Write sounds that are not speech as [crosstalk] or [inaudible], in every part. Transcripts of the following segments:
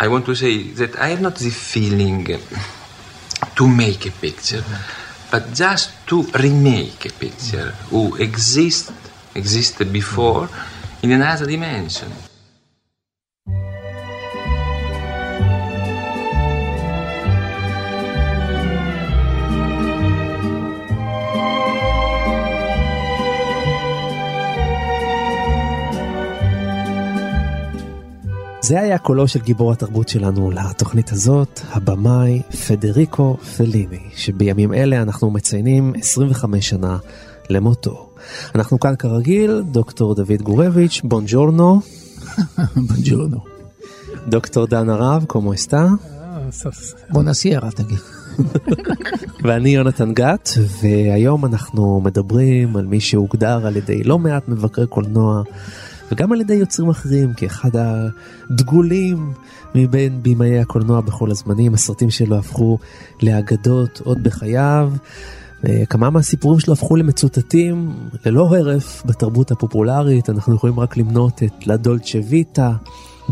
I want to say that I have not the feeling to make a picture, but just to remake a picture who exist existed before in another dimension. זה היה קולו של גיבור התרבות שלנו לתוכנית הזאת, הבמאי פדריקו פליני, שבימים אלה אנחנו מציינים 25 שנה למותו. אנחנו כאן כרגיל, דוקטור דוד גורביץ', בונג'ורנו. בונג'ורנו. דוקטור דן הרב, קומו אסתה? בונסיארה תגיד. ואני יונתן גת, והיום אנחנו מדברים על מי שהוגדר על ידי לא מעט מבקרי קולנוע. וגם על ידי יוצרים אחרים כאחד הדגולים מבין בימאי הקולנוע בכל הזמנים. הסרטים שלו הפכו לאגדות עוד בחייו. כמה מהסיפורים שלו הפכו למצוטטים ללא הרף בתרבות הפופולרית. אנחנו יכולים רק למנות את לדולצ'ה ויטה,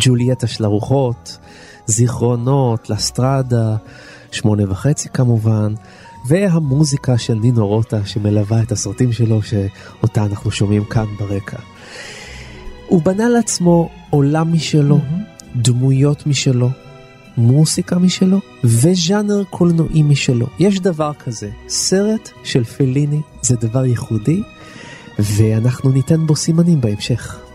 ג'ולייטה של הרוחות, זיכרונות, לסטרדה, שמונה וחצי כמובן. והמוזיקה של נינו רוטה שמלווה את הסרטים שלו שאותה אנחנו שומעים כאן ברקע. הוא בנה לעצמו עולם משלו, mm-hmm. דמויות משלו, מוסיקה משלו וז'אנר קולנועי משלו. יש דבר כזה, סרט של פליני זה דבר ייחודי ואנחנו ניתן בו סימנים בהמשך.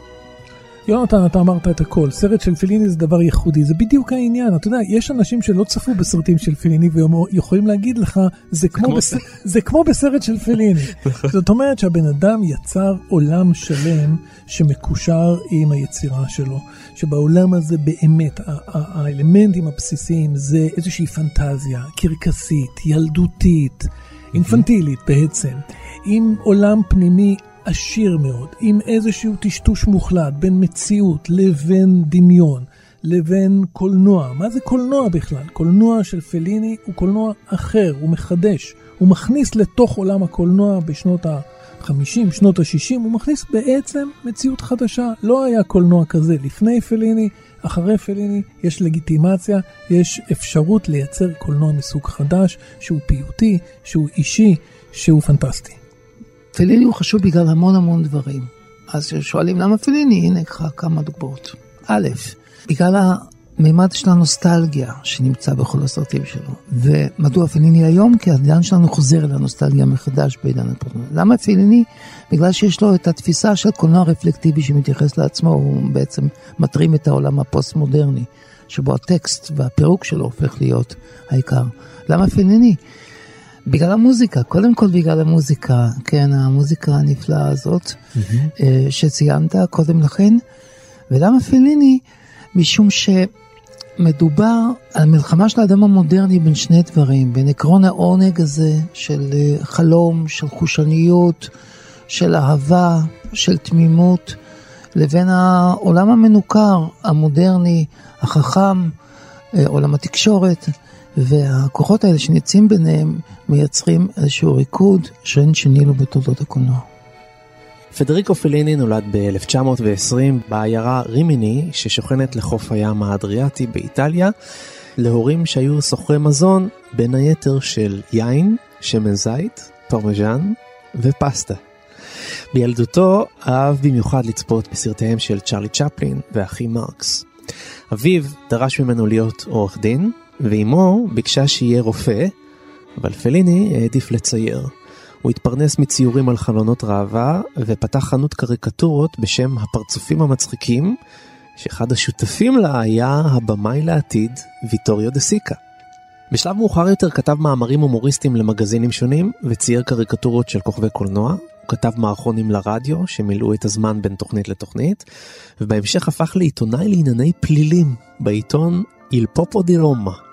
יונתן, אתה אמרת את הכל, סרט של פליני זה דבר ייחודי, זה בדיוק העניין, אתה יודע, יש אנשים שלא צפו בסרטים של פליני ויכולים להגיד לך, זה כמו, כמו, בס... זה. כמו בסרט של פליני. [laughs] זאת אומרת שהבן אדם יצר עולם שלם שמקושר עם היצירה שלו, שבעולם הזה באמת האלמנטים הבסיסיים זה איזושהי פנטזיה, קרקסית, ילדותית, אינפנטילית בעצם, עם עולם פנימי עשיר מאוד, עם איזשהו טשטוש מוחלט בין מציאות לבין דמיון, לבין קולנוע. מה זה קולנוע בכלל? קולנוע של פליני הוא קולנוע אחר, הוא מחדש. הוא מכניס לתוך עולם הקולנוע בשנות ה-50, שנות ה-60, הוא מכניס בעצם מציאות חדשה. לא היה קולנוע כזה לפני פליני, אחרי פליני יש לגיטימציה, יש אפשרות לייצר קולנוע מסוג חדש, שהוא פיוטי, שהוא אישי, שהוא פנטסטי. פליני הוא חשוב בגלל המון המון דברים. אז כששואלים למה פליני, הנה לך כמה דוגמאות. א', בגלל המימד של הנוסטלגיה שנמצא בכל הסרטים שלו. ומדוע פליני היום? כי העניין שלנו חוזר אל הנוסטלגיה מחדש בעידן הפורנוע. למה פליני? בגלל שיש לו את התפיסה של קולנוע רפלקטיבי שמתייחס לעצמו, הוא בעצם מטרים את העולם הפוסט-מודרני, שבו הטקסט והפירוק שלו הופך להיות העיקר. למה פליני? בגלל המוזיקה, קודם כל בגלל המוזיקה, כן, המוזיקה הנפלאה הזאת mm-hmm. שציינת קודם לכן. ולמה פליני? משום שמדובר על מלחמה של האדם המודרני בין שני דברים, בין עקרון העונג הזה של חלום, של חושניות, של אהבה, של תמימות, לבין העולם המנוכר, המודרני, החכם, עולם התקשורת. והכוחות האלה שניצים ביניהם מייצרים איזשהו ריקוד שאין שני לו בתולדות הקולנוע. פדריקו פליני נולד ב-1920 בעיירה רימיני ששוכנת לחוף הים האדריאטי באיטליה, להורים שהיו סוחרי מזון בין היתר של יין, שמן זית, פרמיז'ן ופסטה. בילדותו אהב במיוחד לצפות בסרטיהם של צ'רלי צ'פלין ואחי מרקס. אביו דרש ממנו להיות עורך דין, ואימו ביקשה שיהיה רופא, אבל פליני העדיף לצייר. הוא התפרנס מציורים על חלונות ראווה, ופתח חנות קריקטורות בשם הפרצופים המצחיקים, שאחד השותפים לה היה הבמאי לעתיד, ויטוריו דה סיקה. בשלב מאוחר יותר כתב מאמרים הומוריסטיים למגזינים שונים וצייר קריקטורות של כוכבי קולנוע. הוא כתב מערכונים לרדיו שמילאו את הזמן בין תוכנית לתוכנית, ובהמשך הפך לעיתונאי לענייני פלילים בעיתון איל פופו די רומא.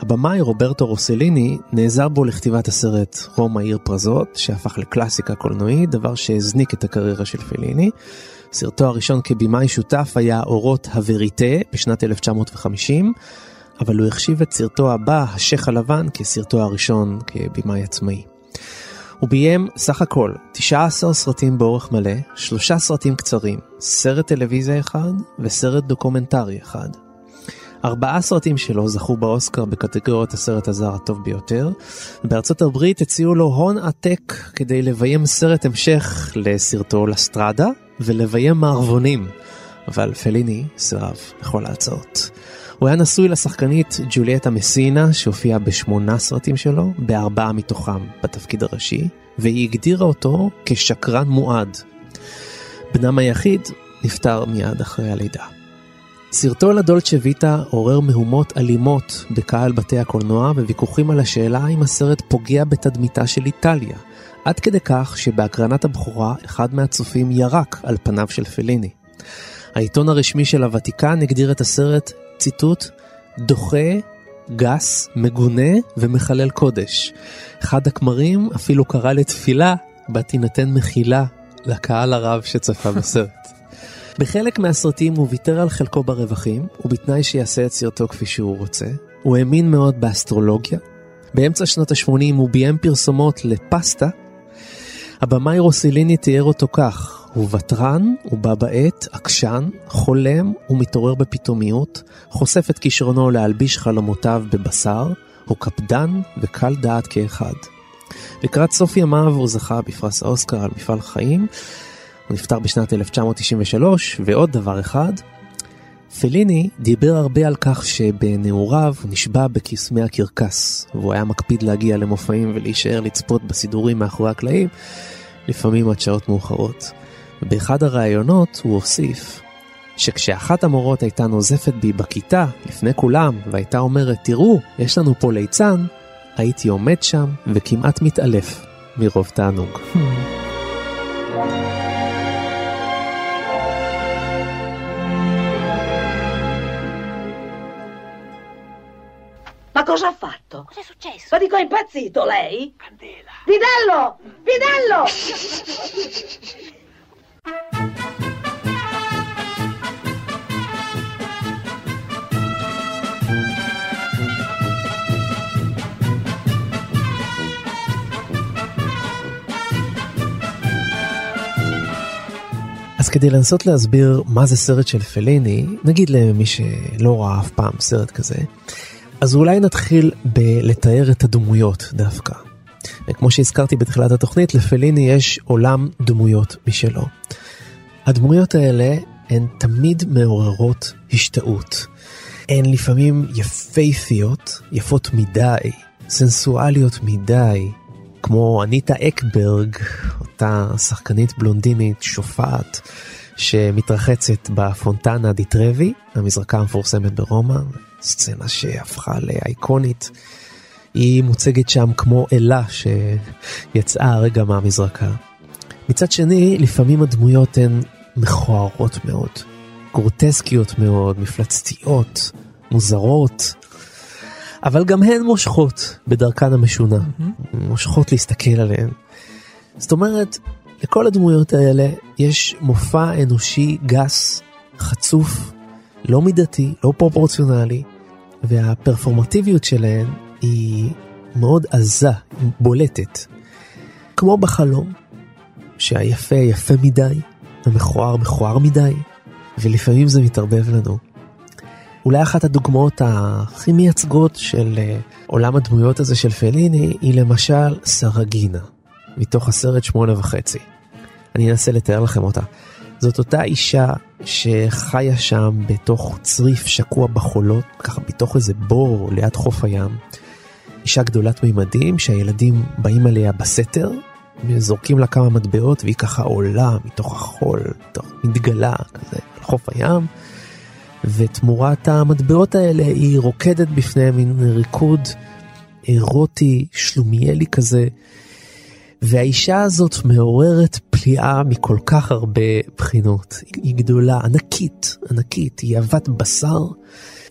הבמאי רוברטו רוסליני נעזר בו לכתיבת הסרט רומא עיר פרזות, שהפך לקלאסיקה קולנועית, דבר שהזניק את הקריירה של פליני. סרטו הראשון כבמאי שותף היה אורות הוורייטה בשנת 1950, אבל הוא החשיב את סרטו הבא, השייח הלבן, כסרטו הראשון כבמאי עצמאי. הוא ביים סך הכל 19 סרטים באורך מלא, שלושה סרטים קצרים, סרט טלוויזיה אחד וסרט דוקומנטרי אחד. ארבעה סרטים שלו זכו באוסקר בקטגוריית הסרט הזר הטוב ביותר. בארצות הברית הציעו לו הון עתק כדי לביים סרט המשך לסרטו לה סטרדה ולביים מערבונים, אבל פליני סירב לכל ההצעות. הוא היה נשוי לשחקנית ג'וליאטה מסינה שהופיעה בשמונה סרטים שלו, בארבעה מתוכם בתפקיד הראשי, והיא הגדירה אותו כשקרן מועד. בנם היחיד נפטר מיד אחרי הלידה. סרטו לדולצ'ה ויטה עורר מהומות אלימות בקהל בתי הקולנוע וויכוחים על השאלה אם הסרט פוגע בתדמיתה של איטליה, עד כדי כך שבהקרנת הבכורה אחד מהצופים ירק על פניו של פליני. העיתון הרשמי של הוותיקן הגדיר את הסרט, ציטוט, דוחה, גס, מגונה ומחלל קודש. אחד הכמרים אפילו קרא לתפילה בה תינתן מחילה לקהל הרב שצפה בסרט. [laughs] בחלק מהסרטים הוא ויתר על חלקו ברווחים, ובתנאי שיעשה את סרטו כפי שהוא רוצה. הוא האמין מאוד באסטרולוגיה. באמצע שנות ה-80 הוא ביים פרסומות לפסטה. הבמאי רוסיליני תיאר אותו כך: הוא ותרן, הוא בה בעת, עקשן, חולם ומתעורר בפתאומיות, חושף את כישרונו להלביש חלומותיו בבשר, הוא קפדן וקל דעת כאחד. לקראת סוף ימיו הוא זכה בפרס האוסקר על מפעל חיים, הוא נפטר בשנת 1993, ועוד דבר אחד, פליני דיבר הרבה על כך שבנעוריו הוא נשבה בקסמי הקרקס, והוא היה מקפיד להגיע למופעים ולהישאר לצפות בסידורים מאחורי הקלעים, לפעמים עד שעות מאוחרות. ובאחד הראיונות הוא הוסיף שכשאחת המורות הייתה נוזפת בי בכיתה, לפני כולם, והייתה אומרת, תראו, יש לנו פה ליצן, הייתי עומד שם וכמעט מתעלף מרוב תענוג. Ma cosa ha fatto? Cos'è successo? Ma dico, è impazzito lei? Candela. Fidello! Fidello! אז כדי לנסות להסביר מה זה סרט של פליני, נגיד למי שלא ראה אף פעם סרט כזה, אז אולי נתחיל בלתאר את הדמויות דווקא. וכמו שהזכרתי בתחילת התוכנית, לפליני יש עולם דמויות משלו. הדמויות האלה הן תמיד מעוררות השתאות. הן לפעמים יפייפיות, יפות מדי, סנסואליות מדי, כמו אניטה אקברג, אותה שחקנית בלונדינית שופעת שמתרחצת בפונטנה דיטרבי, המזרקה המפורסמת ברומא, סצנה שהפכה לאייקונית. היא מוצגת שם כמו אלה שיצאה הרגע מהמזרקה. מצד שני, לפעמים הדמויות הן מכוערות מאוד, גרוטסקיות מאוד, מפלצתיות, מוזרות, אבל גם הן מושכות בדרכן המשונה, mm-hmm. מושכות להסתכל עליהן. זאת אומרת, לכל הדמויות האלה יש מופע אנושי גס, חצוף, לא מידתי, לא פרופורציונלי, והפרפורמטיביות שלהן היא מאוד עזה, בולטת. כמו בחלום, שהיפה יפה מדי, המכוער מכוער מדי, ולפעמים זה מתערבב לנו. אולי אחת הדוגמאות הכי מייצגות של uh, עולם הדמויות הזה של פליני היא למשל סרגינה, מתוך הסרט שמונה וחצי. אני אנסה לתאר לכם אותה. זאת אותה אישה שחיה שם בתוך צריף שקוע בחולות, ככה בתוך איזה בור ליד חוף הים. אישה גדולת מימדים שהילדים באים אליה בסתר, זורקים לה כמה מטבעות והיא ככה עולה מתוך החול, מתוך מתגלה כזה על חוף הים. ותמורת המטבעות האלה היא רוקדת בפניהם מין ריקוד אירוטי, שלומיאלי כזה. והאישה הזאת מעוררת פליאה מכל כך הרבה בחינות. היא גדולה, ענקית, ענקית, היא אהבת בשר,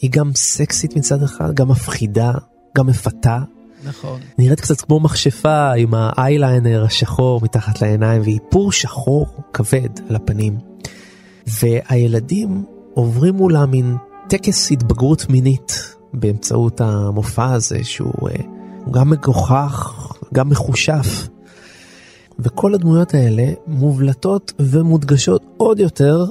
היא גם סקסית מצד אחד, גם מפחידה, גם מפתה. נכון. נראית קצת כמו מכשפה עם האייליינר השחור מתחת לעיניים ואיפור שחור כבד על הפנים. והילדים עוברים מולה מין טקס התבגרות מינית באמצעות המופע הזה שהוא אה, גם מגוחך, גם מחושף. וכל הדמויות האלה מובלטות ומודגשות עוד יותר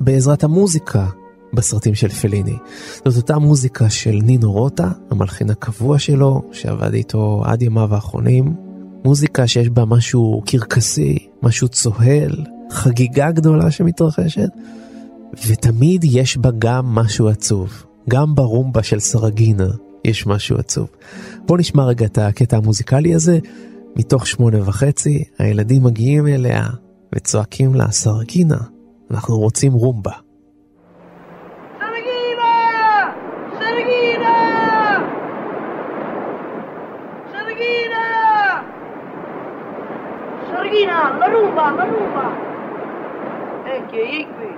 בעזרת המוזיקה בסרטים של פליני. זאת אותה מוזיקה של נינו רוטה, המלחין הקבוע שלו, שעבד איתו עד ימיו האחרונים. מוזיקה שיש בה משהו קרקסי, משהו צוהל, חגיגה גדולה שמתרחשת, ותמיד יש בה גם משהו עצוב. גם ברומבה של סרגינה יש משהו עצוב. בוא נשמע רגע את הקטע המוזיקלי הזה. מתוך שמונה וחצי, הילדים מגיעים אליה וצועקים לה, סרגינה, אנחנו רוצים רומבה. Sarghina! Sarghina! Sarghina, la rumba! Ecco, è qui.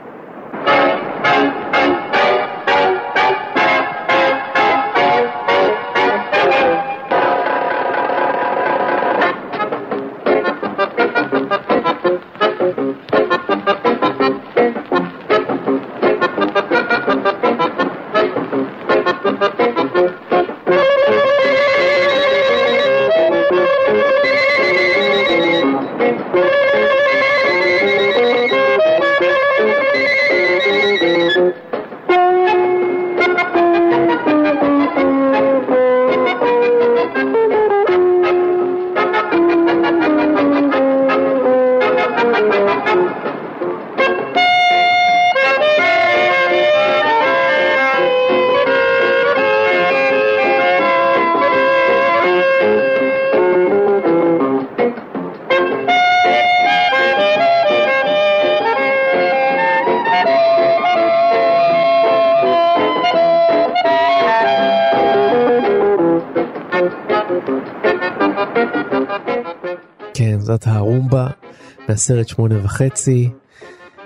מהסרט שמונה וחצי.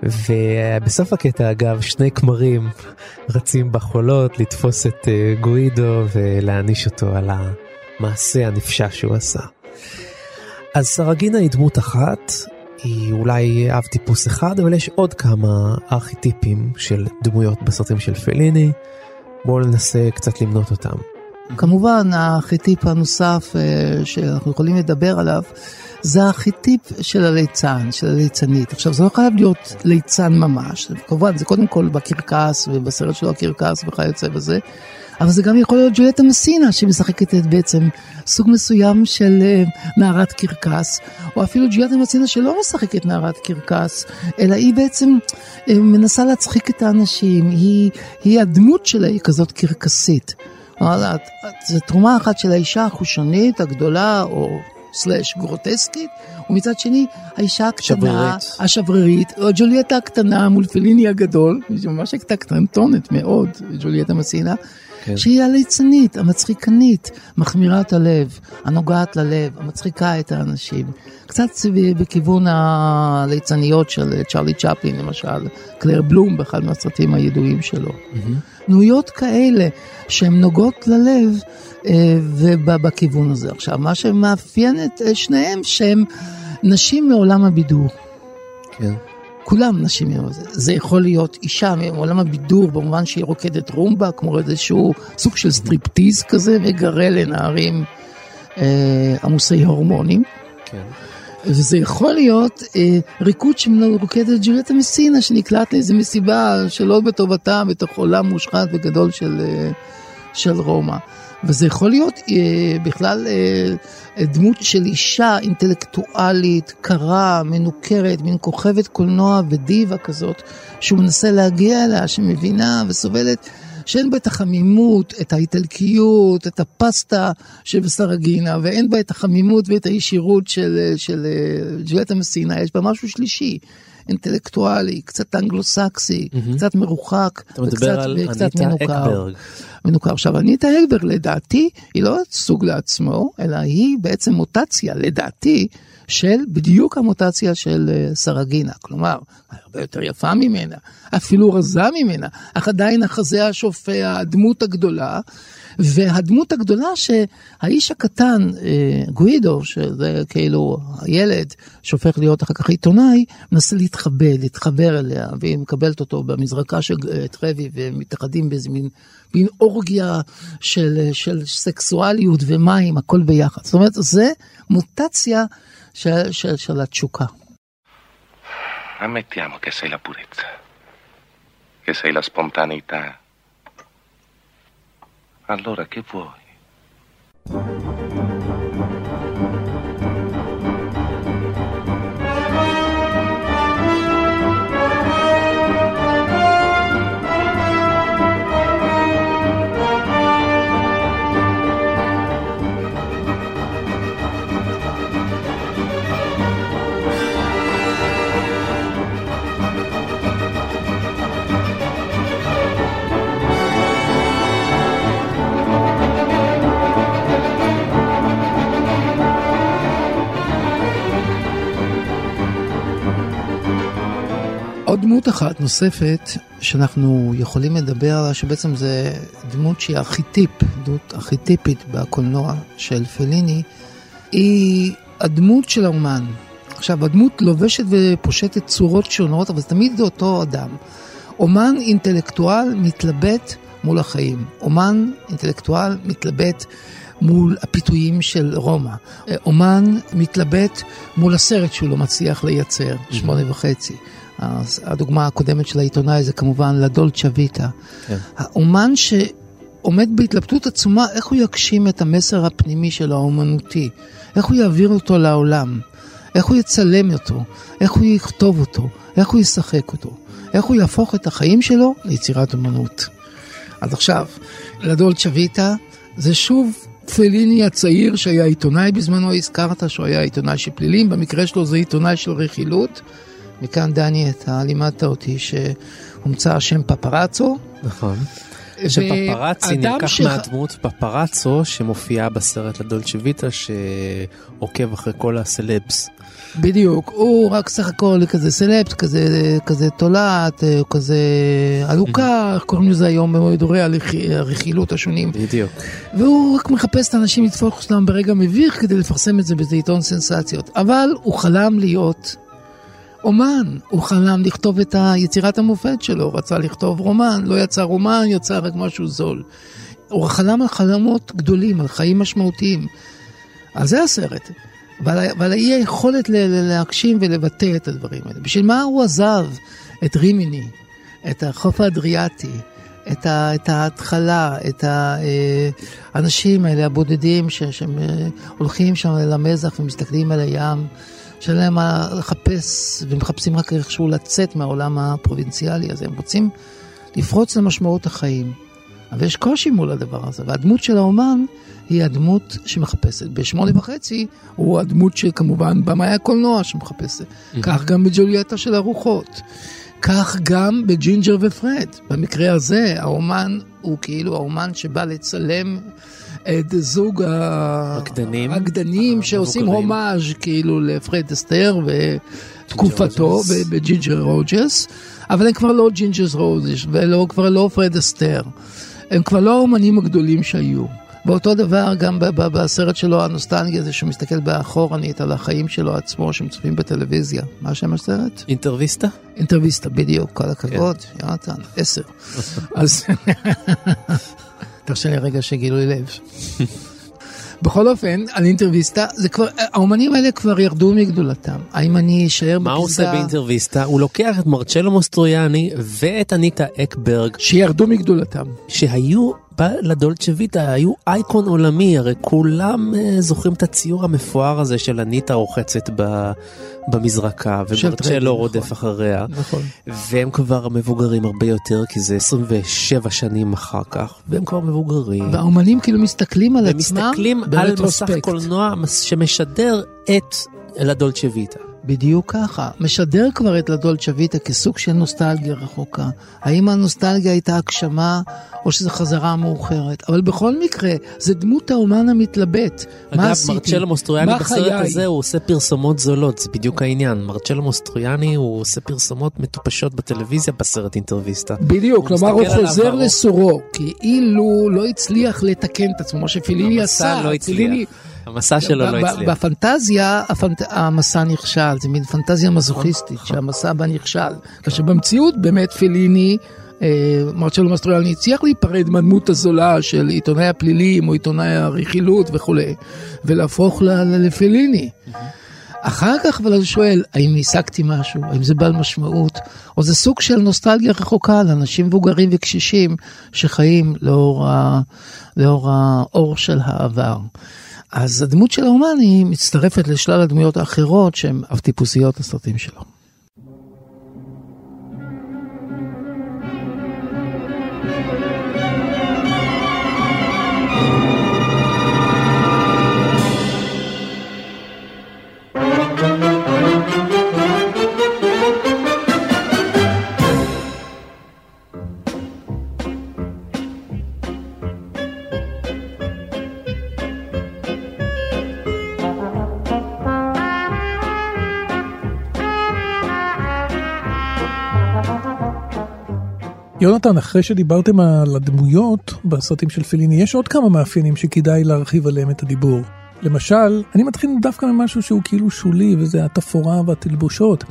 ובסוף הקטע אגב שני כמרים רצים בחולות לתפוס את אה, גוידו ולהעניש אותו על המעשה הנפשע שהוא עשה. אז סרגינה היא דמות אחת, היא אולי אב טיפוס אחד, אבל יש עוד כמה ארכיטיפים של דמויות בסרטים של פליני. בואו ננסה קצת למנות אותם. כמובן, הארכיטיפ הנוסף אה, שאנחנו יכולים לדבר עליו, זה הארכיטיפ של הליצן, של הליצנית. עכשיו, זה לא חייב להיות ליצן ממש, כמובן, זה קודם כל בקרקס ובסרט שלו הקרקס וכיוצא בזה, אבל זה גם יכול להיות ג'ולייטה מסינה, שמשחקת את בעצם סוג מסוים של אה, נערת קרקס, או אפילו ג'ולייטה מסינה שלא משחקת נערת קרקס, אלא היא בעצם אה, מנסה להצחיק את האנשים, היא, היא הדמות שלה היא כזאת קרקסית. וואלה, זו תרומה אחת של האישה החושנית הגדולה, או סלאש גרוטסקית, ומצד שני, האישה הקטנה, שברירית. השברירית, או ג'ולייטה הקטנה מול פליני הגדול, היא ממש הייתה קטנטונת מאוד, ג'ולייטה מסינה, כן. שהיא הליצנית, המצחיקנית, מחמירת הלב, הנוגעת ללב, המצחיקה את האנשים. קצת בכיוון הליצניות של צ'רלי צ'פלין, למשל, קלר בלום באחד מהסרטים הידועים שלו. דמויות כאלה שהן נוגעות ללב אה, ובכיוון הזה. עכשיו, מה שמאפיין את אה, שניהם שהם נשים מעולם הבידור. כן. כולם נשים זה. זה יכול להיות אישה מעולם הבידור במובן שהיא רוקדת רומבה, כמו איזשהו סוג של סטריפטיז כזה, מגרה לנערים אה, עמוסי הורמונים. כן. וזה יכול להיות אה, ריקוד שרוקדת ג'ולייטה מסינה שנקלעת לאיזה מסיבה שלא בטובתה בתוך עולם מושחת וגדול של, אה, של רומא. וזה יכול להיות אה, בכלל אה, דמות של אישה אינטלקטואלית, קרה, מנוכרת, מין כוכבת קולנוע ודיבה כזאת, שהוא מנסה להגיע אליה, שמבינה וסובלת. שאין בה את החמימות, את האיטלקיות, את הפסטה של סרגינה, ואין בה את החמימות ואת הישירות של, של ג'ולייטה מסינה, יש בה משהו שלישי. אינטלקטואלי, קצת אנגלו-סקסי, קצת מרוחק, אתה מדבר על אניטה. אקברג. מנוכר. עכשיו, אניטה אקברג לדעתי היא לא סוג לעצמו, אלא היא בעצם מוטציה, לדעתי, של בדיוק המוטציה של אה, סרגינה. כלומר, הרבה יותר יפה ממנה, אפילו רזה ממנה, אך עדיין החזה השופע, הדמות הגדולה. והדמות הגדולה שהאיש הקטן, אה, גוידו, שזה כאילו הילד שהופך להיות אחר כך עיתונאי, מנסה להתחבא, להתחבר אליה, והיא מקבלת אותו במזרקה של אה, טרבי, והם מתאחדים באיזה מין, מין אורגיה של, של סקסואליות ומים, הכל ביחד. זאת אומרת, זה מוטציה של, של, של התשוקה. Ammettiamo che sei la purezza, che sei la spontaneità. Allora che vuoi? אחת נוספת שאנחנו יכולים לדבר עליה, שבעצם זה דמות שהיא ארכיטיפ, דמות ארכיטיפית בקולנוע של פליני, היא הדמות של האומן. עכשיו, הדמות לובשת ופושטת צורות שונות, אבל זה תמיד זה אותו אדם. אומן אינטלקטואל מתלבט מול החיים. אומן אינטלקטואל מתלבט מול הפיתויים של רומא. אומן מתלבט מול הסרט שהוא לא מצליח לייצר, שמונה וחצי. הדוגמה הקודמת של העיתונאי זה כמובן לדולצ'ה ויטה. כן. האומן שעומד בהתלבטות עצומה איך הוא יגשים את המסר הפנימי שלו, האומנותי, איך הוא יעביר אותו לעולם, איך הוא יצלם אותו, איך הוא יכתוב אותו, איך הוא ישחק אותו, איך הוא יהפוך את החיים שלו ליצירת אומנות. אז עכשיו, לדולצ'ה ויטה זה שוב פליני הצעיר שהיה עיתונאי בזמנו, הזכרת שהוא היה עיתונאי של פלילים, במקרה שלו זה עיתונאי של רכילות. מכאן דני, אתה לימדת אותי שהומצא השם פפרצו. נכון. שפפרצי נלקח ש- מהדמות פפרצו שמופיעה בסרט לדולצ'ה ויטה שעוקב אחרי כל הסלבס. בדיוק, הוא רק סך הכל כזה סלפט, כזה, כזה תולעת, אה, כזה עלוקה, איך קוראים לזה היום במועדורי הרכ- הרכילות השונים. בדיוק. והוא רק מחפש את האנשים לתפוס אותם ברגע מביך כדי לפרסם את זה באיזה עיתון סנסציות. אבל הוא חלם להיות אומן, הוא חלם לכתוב את היצירת המופת שלו, רצה לכתוב רומן, לא יצא רומן, יצא רק משהו זול. הוא חלם על חלומות גדולים, על חיים משמעותיים. אז זה הסרט. ועל, ועל האי היכולת להגשים ולבטא את הדברים האלה. בשביל מה הוא עזב את רימיני, את החוף האדריאטי, את, ה, את ההתחלה, את האנשים האלה הבודדים שהם אה, הולכים שם למזח ומסתכלים על הים, שאין להם מה לחפש ומחפשים רק איכשהו לצאת מהעולם הפרובינציאלי הזה, הם רוצים לפרוץ למשמעות החיים. אבל יש קושי מול הדבר הזה, והדמות של האומן היא הדמות שמחפשת. בשמונה וחצי הוא הדמות שכמובן במאי הקולנוע שמחפשת. כך גם בג'וליאטה של הרוחות. כך גם בג'ינג'ר ופרד. במקרה הזה האומן הוא כאילו האומן שבא לצלם את זוג ה- רקדנים. הרקדנים שעושים. הומאז' כאילו לפרד אסטר ותקופתו וג'ינג'ר רוג'רס, אבל הם כבר לא ג'ינג'ר רוג'רס ולא כבר לא פרד אסטר. הם כבר לא האומנים הגדולים שהיו. ואותו דבר גם בסרט שלו, הנוסטלגיה הזה שהוא מסתכל באחורנית על החיים שלו עצמו, שמצופים בטלוויזיה. מה שם הסרט? אינטרוויסטה? אינטרוויסטה, בדיוק, כל הכבוד, כן. יונתן, עשר. אז [laughs] תרשה לי רגע שגילוי לב. בכל אופן, על אינטרוויסטה, זה כבר, האומנים האלה כבר ירדו מגדולתם. האם אני אשאר מה הוא עושה באינטרוויסטה? הוא לוקח את מרצ'לו מוסטרויאני ואת אניטה אקברג שירדו מגדולתם? שהיו ב- לדולצ'ה ויטה, היו אייקון עולמי, הרי כולם אה, זוכרים את הציור המפואר הזה של אניטה רוחצת ב- במזרקה ומרצ'לו נכון. רודף אחריה. נכון. והם כבר מבוגרים הרבה יותר כי זה 27 שנים אחר כך והם כבר מבוגרים. והאומנים כאילו מסתכלים על עצמם ומסתכלים על מסך. קולנוע שמשדר את לדולצ'ה ויטה. בדיוק ככה. משדר כבר את לדולצ'ה ויטה כסוג של נוסטלגיה רחוקה. האם הנוסטלגיה הייתה הגשמה או שזו חזרה מאוחרת? אבל בכל מקרה, זה דמות האומן המתלבט. מה אגב, עשיתי? מרצ'לו מוסטרויאני מה בסרט חיי? הזה הוא עושה פרסומות זולות, זה בדיוק העניין. מרצ'לו מוסטרויאני הוא עושה פרסומות מטופשות בטלוויזיה בסרט אינטרוויסטה. בדיוק, כלומר הוא חוזר. לסורו, כאילו לא הצליח לתקן את עצמו, מה שפיליני עשה. המסע לא הצליח. פיליני- המסע שלו לא הצליח. בפנטזיה הפנט... המסע נכשל, זה מין פנטזיה מזוכיסטית נכון. שהמסע בה נכשל. כאשר במציאות באמת פיליני, אה, מרצ'לו מסטרויאני הצליח להיפרד מהדמות הזולה של עיתונאי הפלילים או עיתונאי הרכילות וכולי, ולהפוך ל- ל- לפיליני. אחר כך אבל אני שואל, האם השגתי משהו? האם זה בעל משמעות? או זה סוג של נוסטלגיה רחוקה לאנשים מבוגרים וקשישים שחיים לאור, ה... לאור האור של העבר. אז הדמות של האומן היא מצטרפת לשלל הדמויות האחרות שהן אף טיפוסיות לסרטים שלו. יונתן, אחרי שדיברתם על הדמויות בסרטים של פליני, יש עוד כמה מאפיינים שכדאי להרחיב עליהם את הדיבור. למשל, אני מתחיל דווקא ממשהו שהוא כאילו שולי, וזה התפאורה והתלבושות.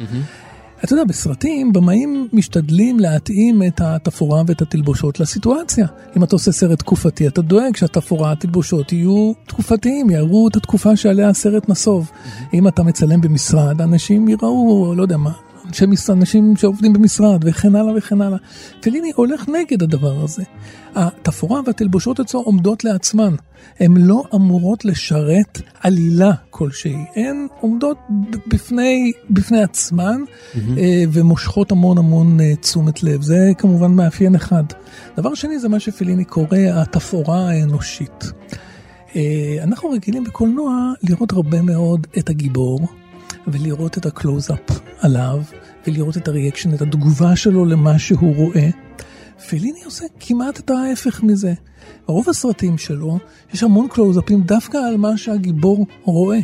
אתה יודע, בסרטים, במאים משתדלים להתאים את התפאורה ואת התלבושות לסיטואציה. אם אתה עושה סרט תקופתי, אתה דואג שהתפאורה, התלבושות יהיו תקופתיים, יראו את התקופה שעליה הסרט נסוב. אם אתה מצלם במשרד, אנשים יראו, לא יודע מה, אנשי משרד, אנשים שעובדים במשרד, וכן הלאה וכן הלאה. פליני הולך נגד הדבר הזה. התפאורה והתלבושות אצלו עומדות לעצמן. הן לא אמורות לשרת עלילה כלשהי. הן עומדות בפני, בפני עצמן אה, ומושכות המון המון אה, תשומת לב. זה כמובן מאפיין אחד. דבר שני זה מה שפליני קורא התפאורה האנושית. אה, אנחנו רגילים בקולנוע לראות הרבה מאוד את הגיבור, ולראות את הקלוז-אפ עליו, ולראות את ה reaction, את התגובה שלו למה שהוא רואה. פליני עושה כמעט את ההפך מזה. ברוב הסרטים שלו יש המון קלוז-אפים דווקא על מה שהגיבור רואה,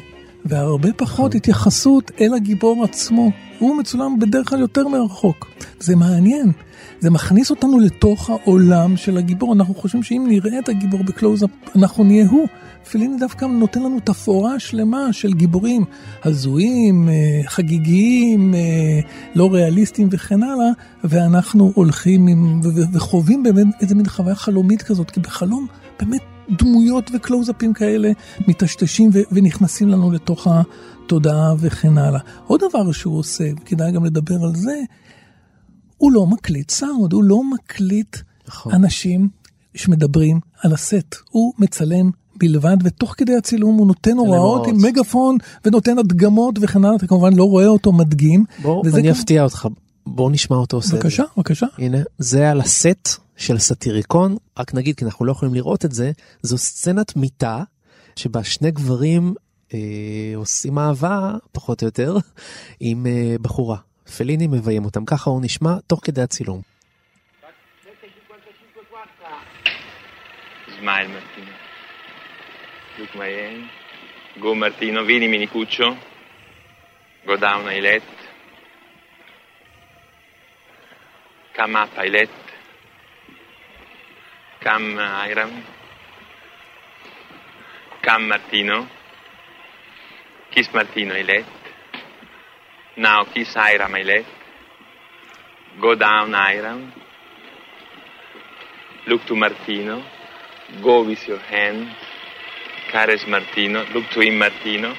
והרבה פחות התייחסות אל הגיבור עצמו. הוא מצולם בדרך כלל יותר מרחוק. זה מעניין. זה מכניס אותנו לתוך העולם של הגיבור. אנחנו חושבים שאם נראה את הגיבור בקלוז-אפ, אנחנו נהיה הוא. פליני דווקא נותן לנו תפאורה שלמה של גיבורים הזויים, אה, חגיגיים, אה, לא ריאליסטיים וכן הלאה, ואנחנו הולכים עם, וחווים באמת איזה מין חוויה חלומית כזאת, כי בחלום באמת דמויות וקלוזאפים כאלה מטשטשים ו- ונכנסים לנו לתוך התודעה וכן הלאה. עוד דבר שהוא עושה, וכדאי גם לדבר על זה, הוא לא מקליט סאונד, הוא לא מקליט נכון. אנשים שמדברים על הסט. הוא מצלם בלבד, ותוך כדי הצילום הוא נותן הוראות עם. מגפון ונותן הדגמות וכן הלאה, אתה כמובן לא רואה אותו מדגים. בוא, אני אפתיע אותך, בוא נשמע אותו עושה. בבקשה, בבקשה. הנה, זה על הסט של סאטיריקון, רק נגיד, כי אנחנו לא יכולים לראות את זה, זו סצנת מיטה, שבה שני גברים אה, עושים אהבה, פחות או יותר, עם אה, בחורה. פליני מביים אותם, ככה הוא נשמע תוך כדי הצילום. Come up Ailet. Come uh, Iram. Come Martino. Kiss Martino Ailet. Now kiss Iram Ailet. Go down Iram. Look to Martino. Go with your hand. Caress Martino. Look to him, Martino.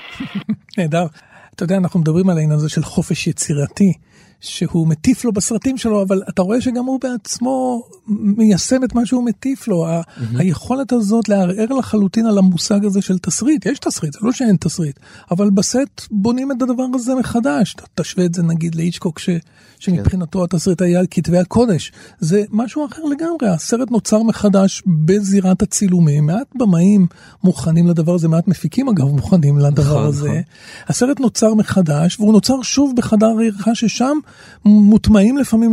נהדר. אתה יודע, אנחנו מדברים על העניין הזה של חופש יצירתי, שהוא מטיף לו בסרטים שלו, אבל אתה רואה שגם הוא בעצמו מיישם את מה שהוא מטיף לו. Mm-hmm. היכולת הזאת לערער לחלוטין על המושג הזה של תסריט, יש תסריט, זה לא שאין תסריט, אבל בסט בונים את הדבר הזה מחדש. תשווה את זה נגיד לאיצ'קוק, ש, שמבחינתו התסריט היה כתבי הקודש. זה משהו אחר לגמרי, הסרט נוצר מחדש בזירת הצילומים, מעט במאים מוכנים לדבר הזה, מעט מפיקים אגב מוכנים לדבר נכון, הזה. נכון. הסרט נוצר מחדש, והוא נוצר שוב בחדר הערכה ששם מוטמעים לפעמים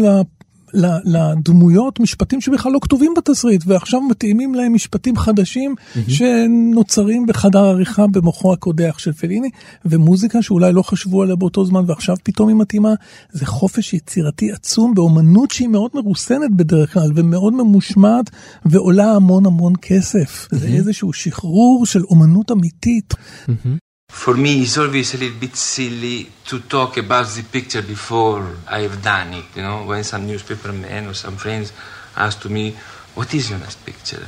לדמויות משפטים שבכלל לא כתובים בתסריט ועכשיו מתאימים להם משפטים חדשים mm-hmm. שנוצרים בחדר עריכה במוחו הקודח של פליני ומוזיקה שאולי לא חשבו עליה באותו זמן ועכשיו פתאום היא מתאימה זה חופש יצירתי עצום באומנות שהיא מאוד מרוסנת בדרך כלל ומאוד ממושמעת ועולה המון המון כסף mm-hmm. זה איזשהו שחרור של אומנות אמיתית. Mm-hmm. For me, it's always a little bit silly to talk about the picture before I have done it. You know, when some newspaper man or some friends ask to me, "What is your next picture?"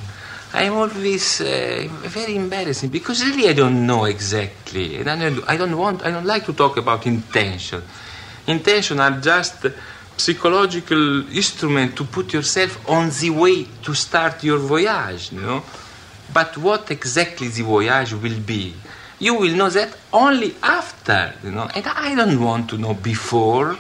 I'm always uh, very embarrassing because really I don't know exactly, and I don't, I don't want, I don't like to talk about intention. Intention are just psychological instrument to put yourself on the way to start your voyage. You know, but what exactly the voyage will be? You will know that only after, you know. And I don't want to know before.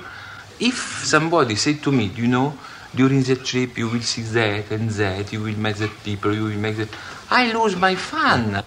If somebody said to me, you know, during the trip you will see that and that, you will meet that people, you will make that, I lose my fun.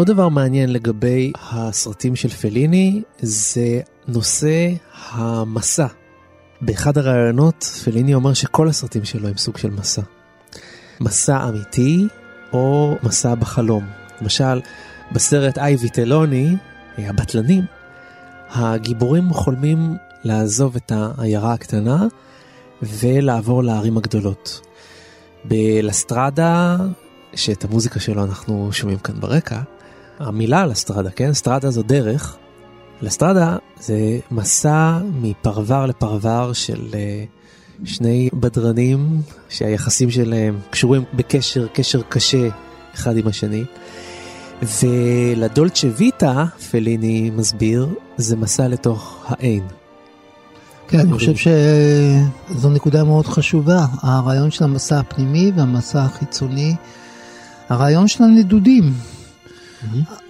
עוד דבר מעניין לגבי הסרטים של פליני זה נושא המסע. באחד הראיונות פליני אומר שכל הסרטים שלו הם סוג של מסע. מסע אמיתי או מסע בחלום. למשל, בסרט איי ויטלוני, הבטלנים, הגיבורים חולמים לעזוב את העיירה הקטנה ולעבור לערים הגדולות. בלסטרדה, שאת המוזיקה שלו אנחנו שומעים כאן ברקע, המילה על אסטרדה, כן? אסטרדה זו דרך. לאסטרדה זה מסע מפרבר לפרבר של uh, שני בדרנים שהיחסים שלהם קשורים בקשר, קשר קשה אחד עם השני. ולדולצ'ה ויטה, פליני מסביר, זה מסע לתוך האין. כן, אני חושב שזו נקודה מאוד חשובה, הרעיון של המסע הפנימי והמסע החיצוני, הרעיון של הנדודים.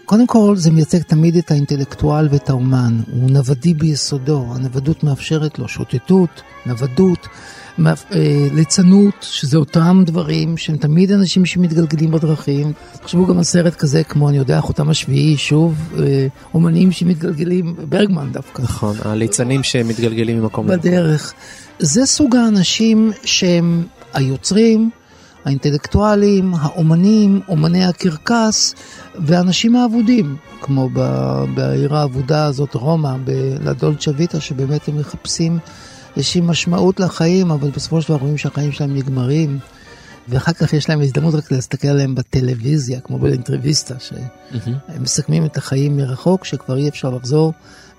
קודם כל זה מייצג תמיד את האינטלקטואל ואת האומן, הוא נוודי ביסודו, הנוודות מאפשרת לו שוטטות, נוודות, אה, ליצנות, שזה אותם דברים שהם תמיד אנשים שמתגלגלים בדרכים. תחשבו גם על סרט כזה כמו, אני יודע, חותם השביעי, שוב, אה, אומנים שמתגלגלים, ברגמן דווקא. נכון, הליצנים שמתגלגלים ממקום למקום. בדרך. זה סוג האנשים שהם היוצרים, האינטלקטואלים, האומנים, אומני הקרקס והאנשים האבודים, כמו בעיר האבודה הזאת, רומא, בלדולצ'ה ויטה, שבאמת הם מחפשים איזושהי משמעות לחיים, אבל בסופו של דבר רואים שהחיים שלהם נגמרים. ואחר כך יש להם הזדמנות רק להסתכל עליהם בטלוויזיה, כמו באינטרוויסטה, שהם mm-hmm. מסכמים את החיים מרחוק, שכבר אי אפשר לחזור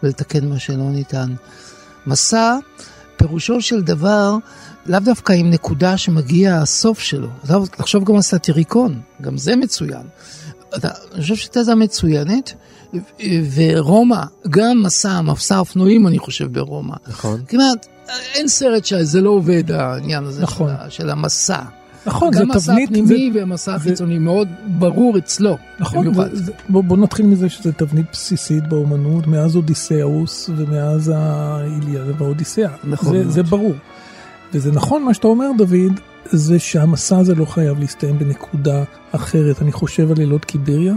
ולתקן מה שלא ניתן. מסע, פירושו של דבר, לאו דווקא עם נקודה שמגיע הסוף שלו. תחשוב גם על סאטיריקון, גם זה מצוין. אני חושב שתזה מצוינת, ורומא, גם מסע, מסע אופנועים אני חושב ברומא. נכון. כמעט, אין סרט שזה לא עובד העניין הזה נכון. של, של המסע. נכון, זה תבנית. גם מסע פנימי זה... ומסע זה... חיצוני מאוד ברור אצלו. נכון, זה, זה, בוא, בוא נתחיל מזה שזה תבנית בסיסית באומנות, מאז אודיסאוס ומאז האיליה והאודיסאה. נכון. זה, זה ברור. וזה נכון מה שאתה אומר דוד, זה שהמסע הזה לא חייב להסתיים בנקודה אחרת. אני חושב על לילות קיבריה,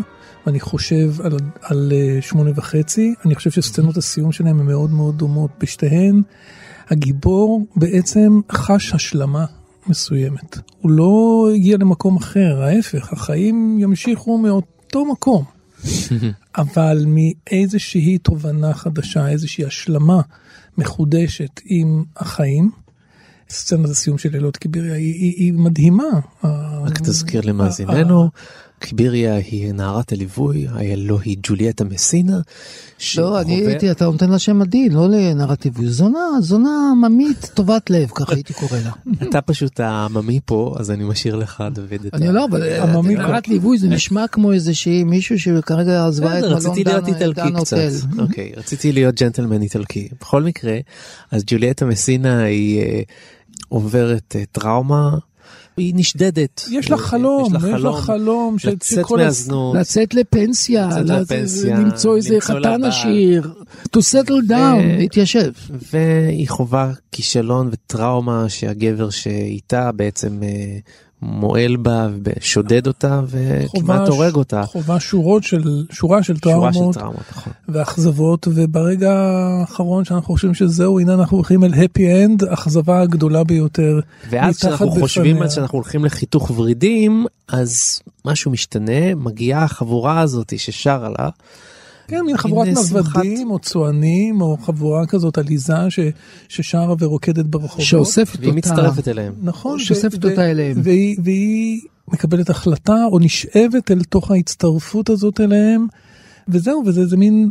ואני חושב על, על uh, שמונה וחצי, אני חושב שסצנות הסיום שלהם הן מאוד מאוד דומות. בשתיהן הגיבור בעצם חש השלמה מסוימת. הוא לא הגיע למקום אחר, ההפך, החיים ימשיכו מאותו מקום. [laughs] אבל מאיזושהי תובנה חדשה, איזושהי השלמה מחודשת עם החיים. סצנת הסיום של לילות קיביריה היא, היא, היא מדהימה. רק תזכיר למאזיננו, קיביריה היא נערת הליווי, הלא היא ג'וליאטה מסינה. לא, אני הייתי, אתה נותן לה שם עדין, לא לנערת ליווי, זונה, זונה עממית טובת לב, ככה [laughs] הייתי קורא לה. אתה פשוט העממי פה, אז אני משאיר לך, דוד, את אני לא, אבל נערת ליווי זה נשמע כמו איזה שהיא מישהו שכרגע עזבה את מלון דן רציתי להיות איטלקי קצת, אוקיי, רציתי להיות ג'נטלמן איטלקי. בכל מקרה, אז ג'וליאטה מסינה היא אה, עוברת אה, טראומה. היא נשדדת. יש לה חלום, יש לה חלום של לצאת מהזנות. לצאת לפנסיה, למצוא איזה חתן עשיר, to settle down, להתיישב. והיא חווה כישלון וטראומה שהגבר שאיתה בעצם אה, מועל בה ושודד אותה וכמעט הורג אותה. חובה שורות של, שורה של טראומות, שורה של טראומות נכון. ואכזבות, וברגע האחרון שאנחנו חושבים שזהו, הנה אנחנו הולכים אל הפי אנד, אכזבה הגדולה ביותר. ואז כשאנחנו חושבים על שאנחנו הולכים לחיתוך ורידים, אז משהו משתנה, מגיעה החבורה הזאת ששרה לה. כן, מין חבורת נוודים או צוענים או חבורה כזאת עליזה ש, ששרה ורוקדת ברחובות. שאוספת אותה. והיא מצטרפת אליהם. נכון. שאוספת אותה אליהם. והיא, והיא מקבלת החלטה או נשאבת אל תוך ההצטרפות הזאת אליהם. וזהו, וזה זה מין,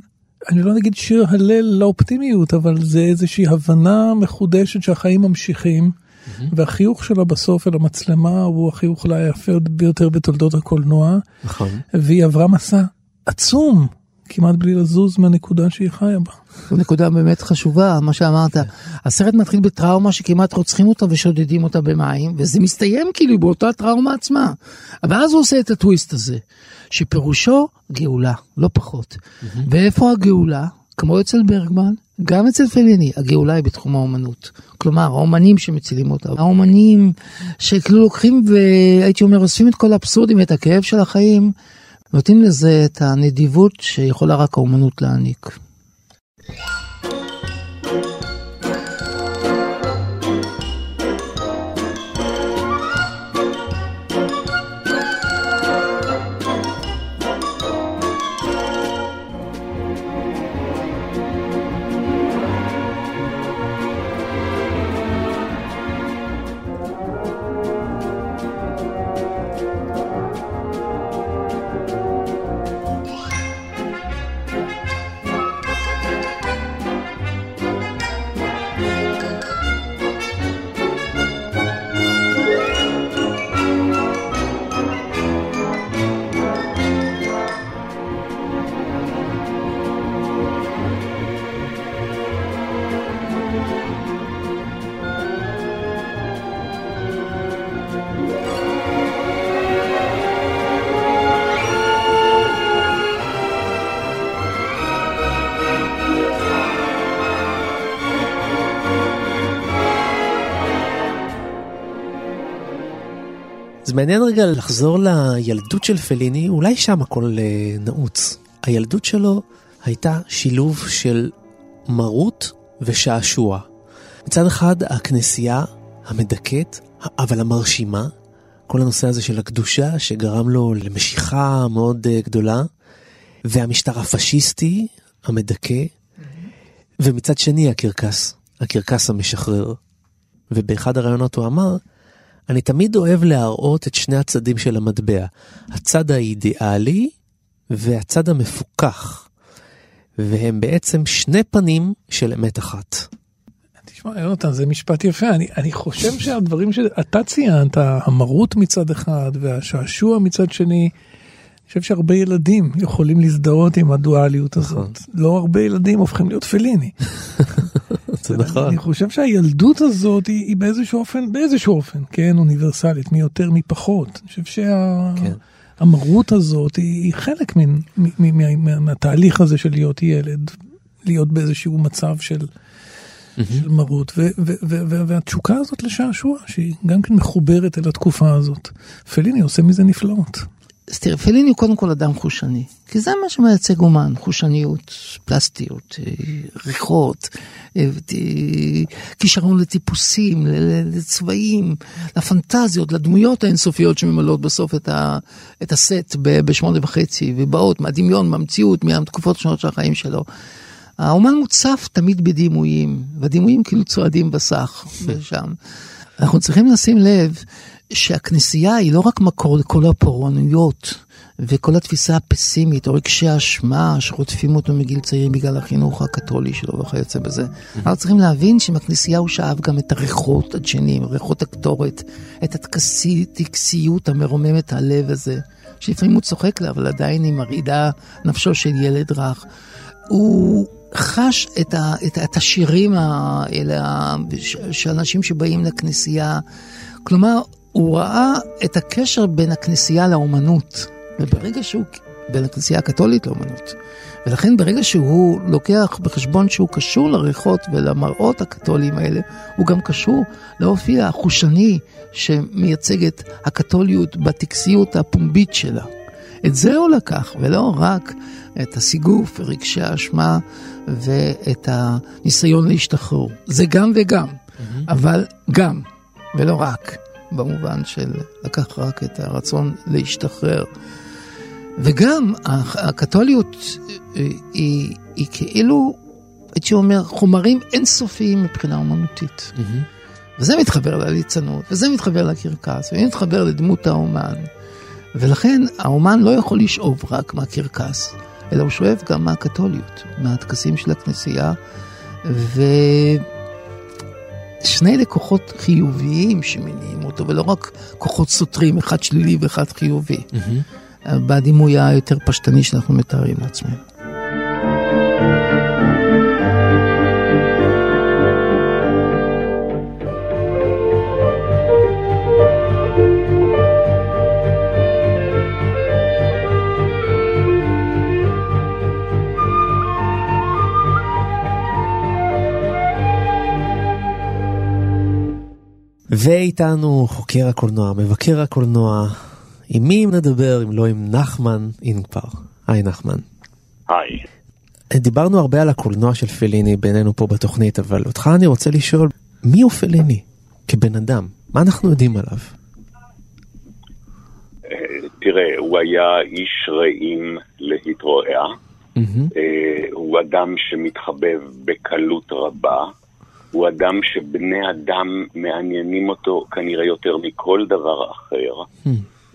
אני לא נגיד שיר הלל לאופטימיות, אבל זה איזושהי הבנה מחודשת שהחיים ממשיכים. Mm-hmm. והחיוך שלה בסוף אל המצלמה הוא החיוך אולי היפה ביותר בתולדות הקולנוע. נכון. והיא עברה מסע עצום כמעט בלי לזוז מהנקודה שהיא חיה בה. זו נקודה באמת חשובה, מה שאמרת. הסרט מתחיל בטראומה שכמעט רוצחים אותה ושודדים אותה במים, וזה מסתיים כאילו באותה טראומה עצמה. אבל אז הוא עושה את הטוויסט הזה, שפירושו גאולה, לא פחות. ואיפה הגאולה? כמו אצל ברגמן, גם אצל פליני, הגאולה היא בתחום האומנות. כלומר, האומנים שמצילים אותה, האומנים שכאילו לוקחים והייתי אומר, אוספים את כל האבסורדים ואת הכאב של החיים. נותנים לזה את הנדיבות שיכולה רק האומנות להעניק. זה מעניין רגע לחזור לילדות של פליני, אולי שם הכל אה, נעוץ. הילדות שלו הייתה שילוב של מרות ושעשוע. מצד אחד הכנסייה המדכאת, אבל המרשימה, כל הנושא הזה של הקדושה שגרם לו למשיכה מאוד אה, גדולה, והמשטר הפשיסטי המדכא, ומצד שני הקרקס, הקרקס המשחרר. ובאחד הראיונות הוא אמר, אני תמיד אוהב להראות את שני הצדים של המטבע, הצד האידיאלי והצד המפוכח, והם בעצם שני פנים של אמת אחת. תשמע, יונתן, זה משפט יפה. אני, אני חושב שהדברים שאתה ציינת, המרות מצד אחד והשעשוע מצד שני, חושב שהרבה ילדים יכולים להזדהות עם הדואליות הזאת. נכון. לא הרבה ילדים הופכים להיות פליני. [laughs] זה נכון. אני חושב שהילדות הזאת היא, היא באיזשהו אופן, באיזשהו אופן, כן, אוניברסלית, מי יותר מי פחות. אני חושב שהמרות שה... כן. הזאת היא, היא חלק מן, מ, מ, מ, מה, מהתהליך הזה של להיות ילד, להיות באיזשהו מצב של. של מרות, ו, ו, ו, והתשוקה הזאת לשעשוע, שהיא גם כן מחוברת אל התקופה הזאת. פליני עושה מזה נפלאות. אז תראה, פליני הוא קודם כל אדם חושני, כי זה מה שמייצג אומן, חושניות, פלסטיות, אה, ריחות, אה, כישרון לטיפוסים, לצבעים, לפנטזיות, לדמויות האינסופיות שממלאות בסוף את, ה, את הסט בשמונה וחצי, ובאות מהדמיון, מהמציאות, מהתקופות השונות של החיים שלו. האומן מוצף תמיד בדימויים, והדימויים כאילו צועדים בסך [laughs] ושם. אנחנו צריכים לשים לב שהכנסייה היא לא רק מקור לכל הפורענויות וכל התפיסה הפסימית או רגשי האשמה שרודפים אותו מגיל צעיר בגלל החינוך הקתולי שלו וכיוצא בזה. אנחנו צריכים להבין שבכנסייה הוא שאב גם את הריחות הדשנים, ריחות הקטורת, את הטקסיות המרוממת הלב הזה, שלפעמים הוא צוחק לה, אבל עדיין היא מרעידה נפשו של ילד רך. הוא חש את, ה, את, את השירים האלה של אנשים שבאים לכנסייה. כלומר, הוא ראה את הקשר בין הכנסייה לאומנות, וברגע שהוא, בין הכנסייה הקתולית לאומנות. ולכן ברגע שהוא לוקח בחשבון שהוא קשור לריחות ולמראות הקתוליים האלה, הוא גם קשור לאופי החושני שמייצג את הקתוליות בטקסיות הפומבית שלה. את זה הוא לקח, ולא רק את הסיגוף ורגשי האשמה ואת הניסיון להשתחרר. זה גם וגם, mm-hmm. אבל גם, ולא רק. במובן של לקח רק את הרצון להשתחרר. וגם הקתוליות אה, היא, היא כאילו, הייתי אומר, חומרים אינסופיים מבחינה אומנותית. Mm-hmm. וזה מתחבר לליצנות, וזה מתחבר לקרקס, וזה מתחבר לדמות האומן. ולכן האומן לא יכול לשאוב רק מהקרקס, אלא הוא שואב גם מהקתוליות, מהטקסים של הכנסייה. ו... שני לקוחות חיוביים שמניעים אותו, ולא רק כוחות סותרים, אחד שלילי ואחד חיובי. Mm-hmm. בדימוי היותר פשטני שאנחנו מתארים לעצמנו. ואיתנו חוקר הקולנוע, מבקר הקולנוע, עם מי נדבר אם לא עם נחמן אינגפר. היי נחמן. היי. דיברנו הרבה על הקולנוע של פליני בינינו פה בתוכנית, אבל אותך אני רוצה לשאול, מי הוא פליני כבן אדם? מה אנחנו יודעים עליו? אה, תראה, הוא היה איש רעים להתרועע. Mm-hmm. הוא אדם שמתחבב בקלות רבה. הוא אדם שבני אדם מעניינים אותו כנראה יותר מכל דבר אחר.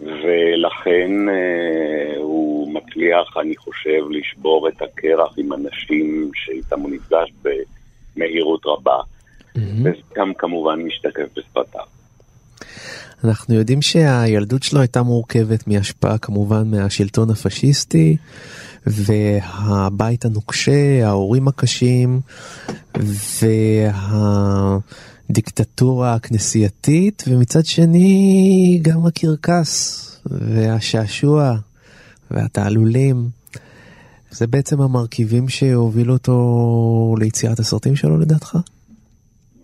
ולכן אה, הוא מצליח, אני חושב, לשבור את הקרח עם אנשים שאיתם הוא נפגש במהירות רבה, hmm. וזה גם כמובן משתקף בשפתיו. אנחנו יודעים שהילדות שלו הייתה מורכבת מהשפעה כמובן מהשלטון הפשיסטי. והבית הנוקשה, ההורים הקשים והדיקטטורה הכנסייתית, ומצד שני גם הקרקס והשעשוע והתעלולים. זה בעצם המרכיבים שהובילו אותו ליצירת הסרטים שלו לדעתך?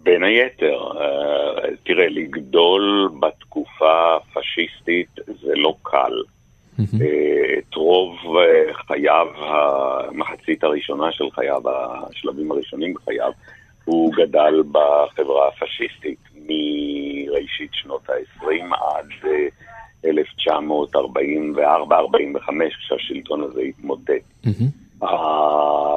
בין היתר, אה, תראה, לגדול בתקופה הפשיסטית זה לא קל. אה, את רוב אה, חייו, המחצית הראשונה של חייו, השלבים הראשונים בחייו, הוא גדל בחברה הפשיסטית מראשית שנות ה-20 עד 1944-45, אה, כשהשלטון הזה התמודד.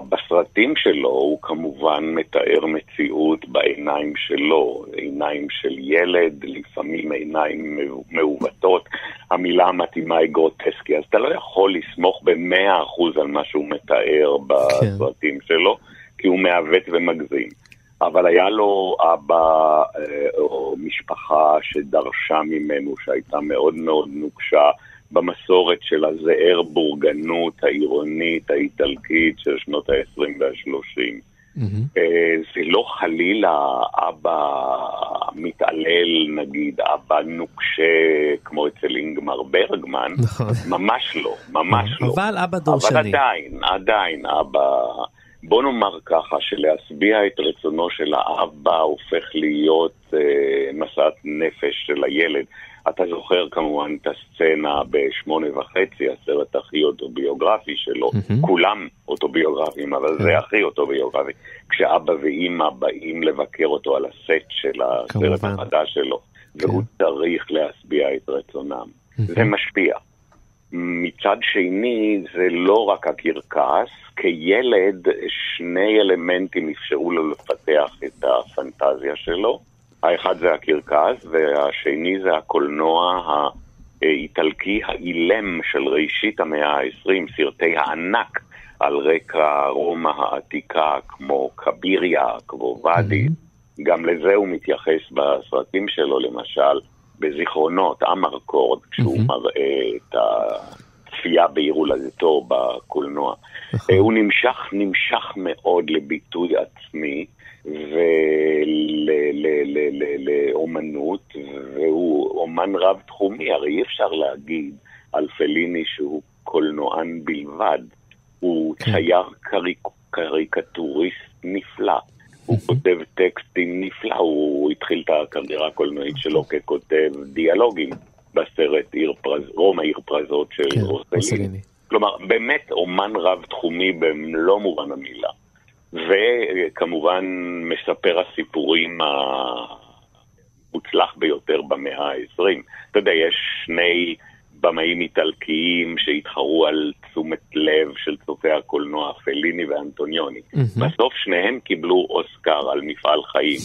בסרטים שלו הוא כמובן מתאר מציאות בעיניים שלו, עיניים של ילד, לפעמים עיניים מעוותות, המילה המתאימה היא גרוטסקי, אז אתה לא יכול לסמוך במאה אחוז על מה שהוא מתאר בסרטים כן. שלו, כי הוא מעוות ומגזים. אבל היה לו אבא אה, או משפחה שדרשה ממנו, שהייתה מאוד מאוד נוקשה. במסורת של הזער בורגנות העירונית האיטלקית של שנות ה-20 וה-30. Mm-hmm. זה לא חלילה אבא מתעלל, נגיד, אבא נוקשה כמו אצל אינגמר ברגמן, נכון. ממש לא, ממש לא. אבל אבא דורשני. אבל עדיין, עדיין אבא בוא נאמר ככה, שלהשביע את רצונו של האבא הופך להיות אה, משאת נפש של הילד. אתה זוכר כמובן את הסצנה בשמונה וחצי, הסרט הכי אוטוביוגרפי שלו. Mm-hmm. כולם אוטוביוגרפיים, אבל זה הכי אוטוביוגרפי. כשאבא ואימא באים לבקר אותו על הסט של הסרט החדש שלו, כן. והוא צריך להשביע את רצונם. Mm-hmm. זה משפיע. מצד שני, זה לא רק הקרקס, כילד שני אלמנטים אפשרו לו לפתח את הפנטזיה שלו. האחד זה הקרקס, והשני זה הקולנוע האיטלקי האילם של ראשית המאה ה-20, סרטי הענק על רקע רומא העתיקה, כמו קביריה, כמו ואדי. Mm-hmm. גם לזה הוא מתייחס בסרטים שלו, למשל, בזיכרונות, אמרקורד, כשהוא mm-hmm. מראה את הצפייה בעיר הולדתו בקולנוע. נכון. הוא נמשך, נמשך מאוד לביטוי עצמי. ולאומנות, והוא אומן רב-תחומי, הרי אי אפשר להגיד על פליני שהוא קולנוען בלבד, הוא כן. צייר קריק, קריקטוריסט נפלא. הוא כותב טקסטים נפלא, הוא התחיל את הקריירה הקולנועית שלו ככותב דיאלוגים בסרט עיר פרז, רומא עיר פרזות של כן, רוסליני. כלומר, באמת אומן רב-תחומי במלוא מובן המילה. וכמובן מספר הסיפורים המוצלח ביותר במאה ה-20. אתה יודע, יש שני במאים איטלקיים שהתחרו על תשומת לב של צופי הקולנוע, פליני ואנטוניוני. Mm-hmm. בסוף שניהם קיבלו אוסקר על מפעל חיים.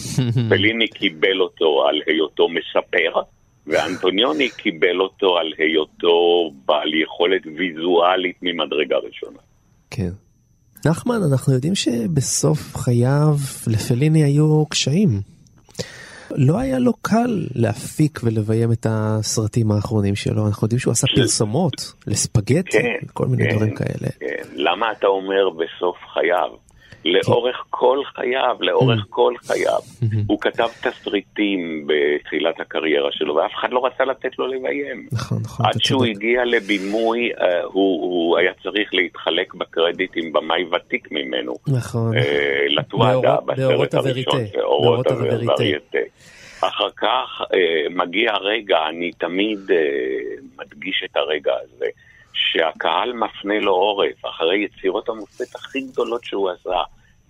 פליני קיבל אותו על היותו מספר, ואנטוניוני קיבל אותו על היותו בעל יכולת ויזואלית ממדרגה ראשונה. כן. נחמן, אנחנו יודעים שבסוף חייו לפליני היו קשיים. לא היה לו קל להפיק ולביים את הסרטים האחרונים שלו, אנחנו יודעים שהוא עשה פרסומות לספגטי, כן, כל מיני כן, דברים כאלה. כן. למה אתה אומר בסוף חייו? לאורך כל חייו, לאורך mm. כל חייו. הוא כתב תסריטים בתחילת הקריירה שלו, ואף אחד לא רצה לתת לו לביים. נכון, נכון. עד שהוא הגיע לבימוי, אה, הוא היה צריך להתחלק בקרדיט עם במאי ותיק ממנו. נכון. אה, לטואדה, בסרט הראשון, באורות הווריטה. אחר כך אה, מגיע הרגע, אני תמיד מדגיש את הרגע הזה. שהקהל מפנה לו עורף, אחרי יצירות המופת הכי גדולות שהוא עשה,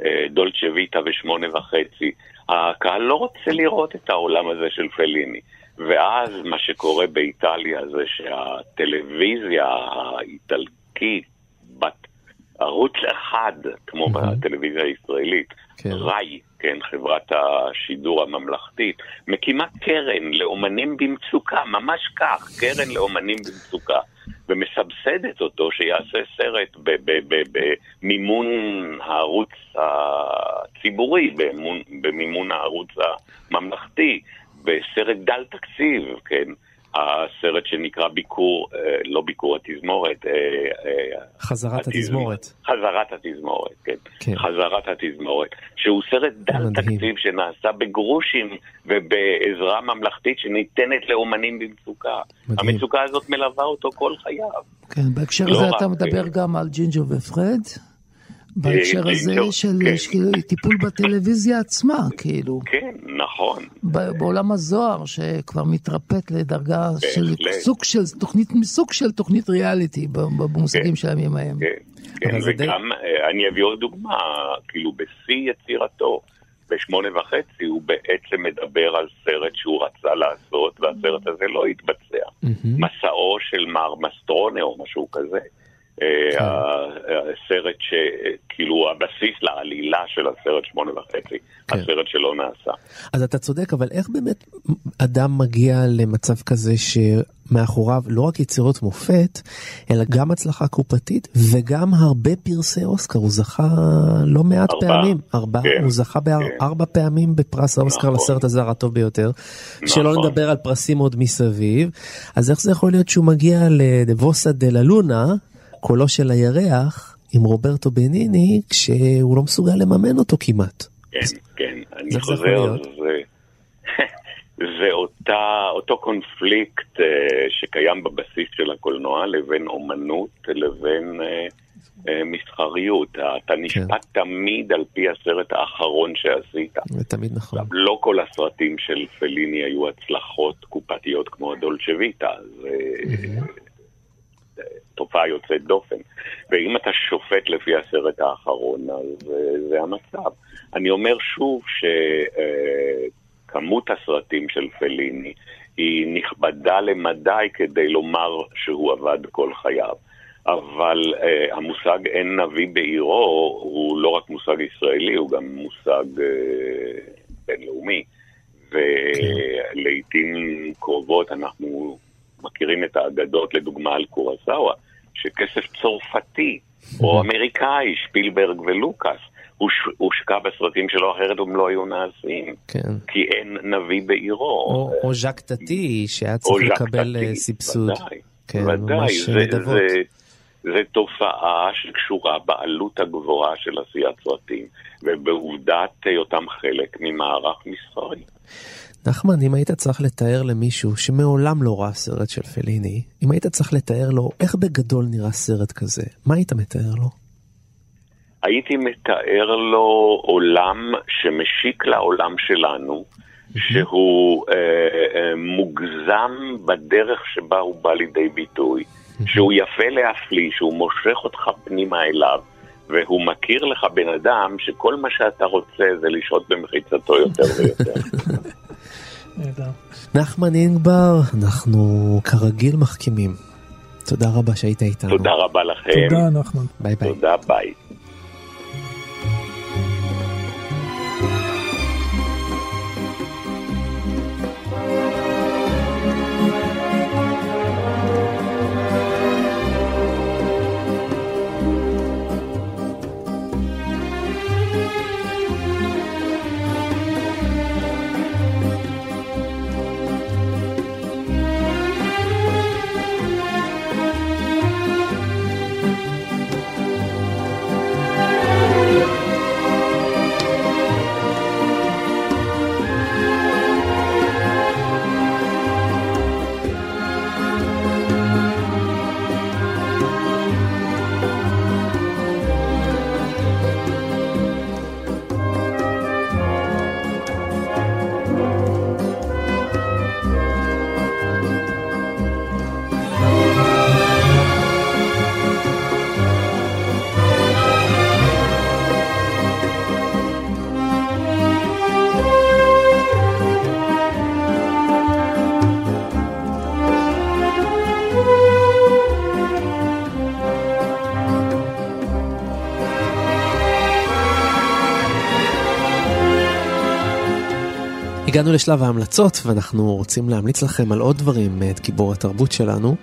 אה, דולצ'ה ויטה ושמונה וחצי, הקהל לא רוצה לראות את העולם הזה של פליני. ואז מה שקורה באיטליה זה שהטלוויזיה האיטלקית, בת ערוץ אחד, כמו mm-hmm. בטלוויזיה הישראלית, כן. ראי, כן, חברת השידור הממלכתית, מקימה קרן לאומנים במצוקה, ממש כך, קרן לאומנים במצוקה. ומסבסדת אותו שיעשה סרט במימון הערוץ הציבורי, במימון הערוץ הממלכתי, בסרט דל תקציב, כן? הסרט שנקרא ביקור, אה, לא ביקור התזמורת. אה, אה, חזרת התזמורת. חזרת התזמורת, כן. כן. חזרת התזמורת. שהוא סרט דל תקציב שנעשה בגרושים ובעזרה ממלכתית שניתנת לאומנים במצוקה. מדהים. המצוקה הזאת מלווה אותו כל חייו. כן, בהקשר לא הזה אתה מדבר גם על ג'ינג'ר ופרד? בהקשר הזה של כן. טיפול בטלוויזיה עצמה, כאילו. כן, נכון. בעולם הזוהר, שכבר מתרפט לדרגה של סוג של תוכנית, מסוג של תוכנית ריאליטי במושגים כן. של הימים ההם. כן, כן וגם אה, אני אביא עוד דוגמה, כאילו בשיא יצירתו. בשמונה וחצי הוא בעצם מדבר על סרט שהוא רצה לעשות, והסרט הזה לא התבצע. מסעו של מר מסטרונה או משהו כזה. כן. הסרט שכאילו הבסיס לעלילה של הסרט שמונה וחצי, כן. הסרט שלא נעשה. אז אתה צודק, אבל איך באמת אדם מגיע למצב כזה שמאחוריו לא רק יצירות מופת, אלא גם הצלחה קופתית וגם הרבה פרסי אוסקר, הוא זכה לא מעט ארבע, פעמים, ארבע, כן, הוא זכה בארבע כן. פעמים בפרס האוסקר נכון. לסרט הזר הטוב ביותר, נכון. שלא נדבר על פרסים עוד מסביב, אז איך זה יכול להיות שהוא מגיע לדבוסה דה לה לונה, קולו של הירח עם רוברטו בניני כשהוא לא מסוגל לממן אותו כמעט. כן, כן, אני חוזר, זה, [laughs] זה אותה, אותו קונפליקט uh, שקיים בבסיס של הקולנוע לבין אומנות, לבין uh, אה, מסחריות. אתה נשפט תמיד על פי הסרט האחרון שעשית. זה תמיד נכון. עכשיו, לא כל הסרטים של פליני היו הצלחות קופתיות כמו הדולצ'ה ויטה, זה תופעה יוצאת דופן. ואם אתה שופט לפי הסרט האחרון, אז אה, זה המצב. אני אומר שוב שכמות הסרטים של פליני היא נכבדה למדי כדי לומר שהוא עבד כל חייו. אבל uh, המושג אין נביא בעירו הוא לא רק מושג ישראלי, הוא גם מושג uh, בינלאומי. ולעיתים קרובות אנחנו מכירים את האגדות, לדוגמה על קורסאווה, שכסף צרפתי או אמריקאי, שפילברג ולוקאס, הוש, הושקע בסרטים שלו, אחרת הם לא היו נעשים. כן. כי אין נביא בעירו. או, או ז'ק טאטי, שהיה צריך לקבל אה, סבסוד. ודאי, כן, ודאי. ממש זה, נדבות. זה, תופעה שקשורה בעלות הגבוהה של עשיית סרטים, ובעובדת היותם חלק ממערך מסחרי. נחמן, אם היית צריך לתאר למישהו שמעולם לא ראה סרט של פליני, אם היית צריך לתאר לו איך בגדול נראה סרט כזה, מה היית מתאר לו? הייתי מתאר לו עולם שמשיק לעולם שלנו, שהוא אה, אה, מוגזם בדרך שבה הוא בא לידי ביטוי, שהוא יפה להפליא, שהוא מושך אותך פנימה אליו, והוא מכיר לך בן אדם שכל מה שאתה רוצה זה לשהות במחיצתו יותר ויותר. [laughs] נחמן אינגבר, אנחנו כרגיל מחכימים. תודה רבה שהיית איתנו. תודה רבה לכם. תודה, נחמן. ביי ביי. תודה, ביי. הגענו לשלב ההמלצות ואנחנו רוצים להמליץ לכם על עוד דברים מאת גיבור התרבות שלנו.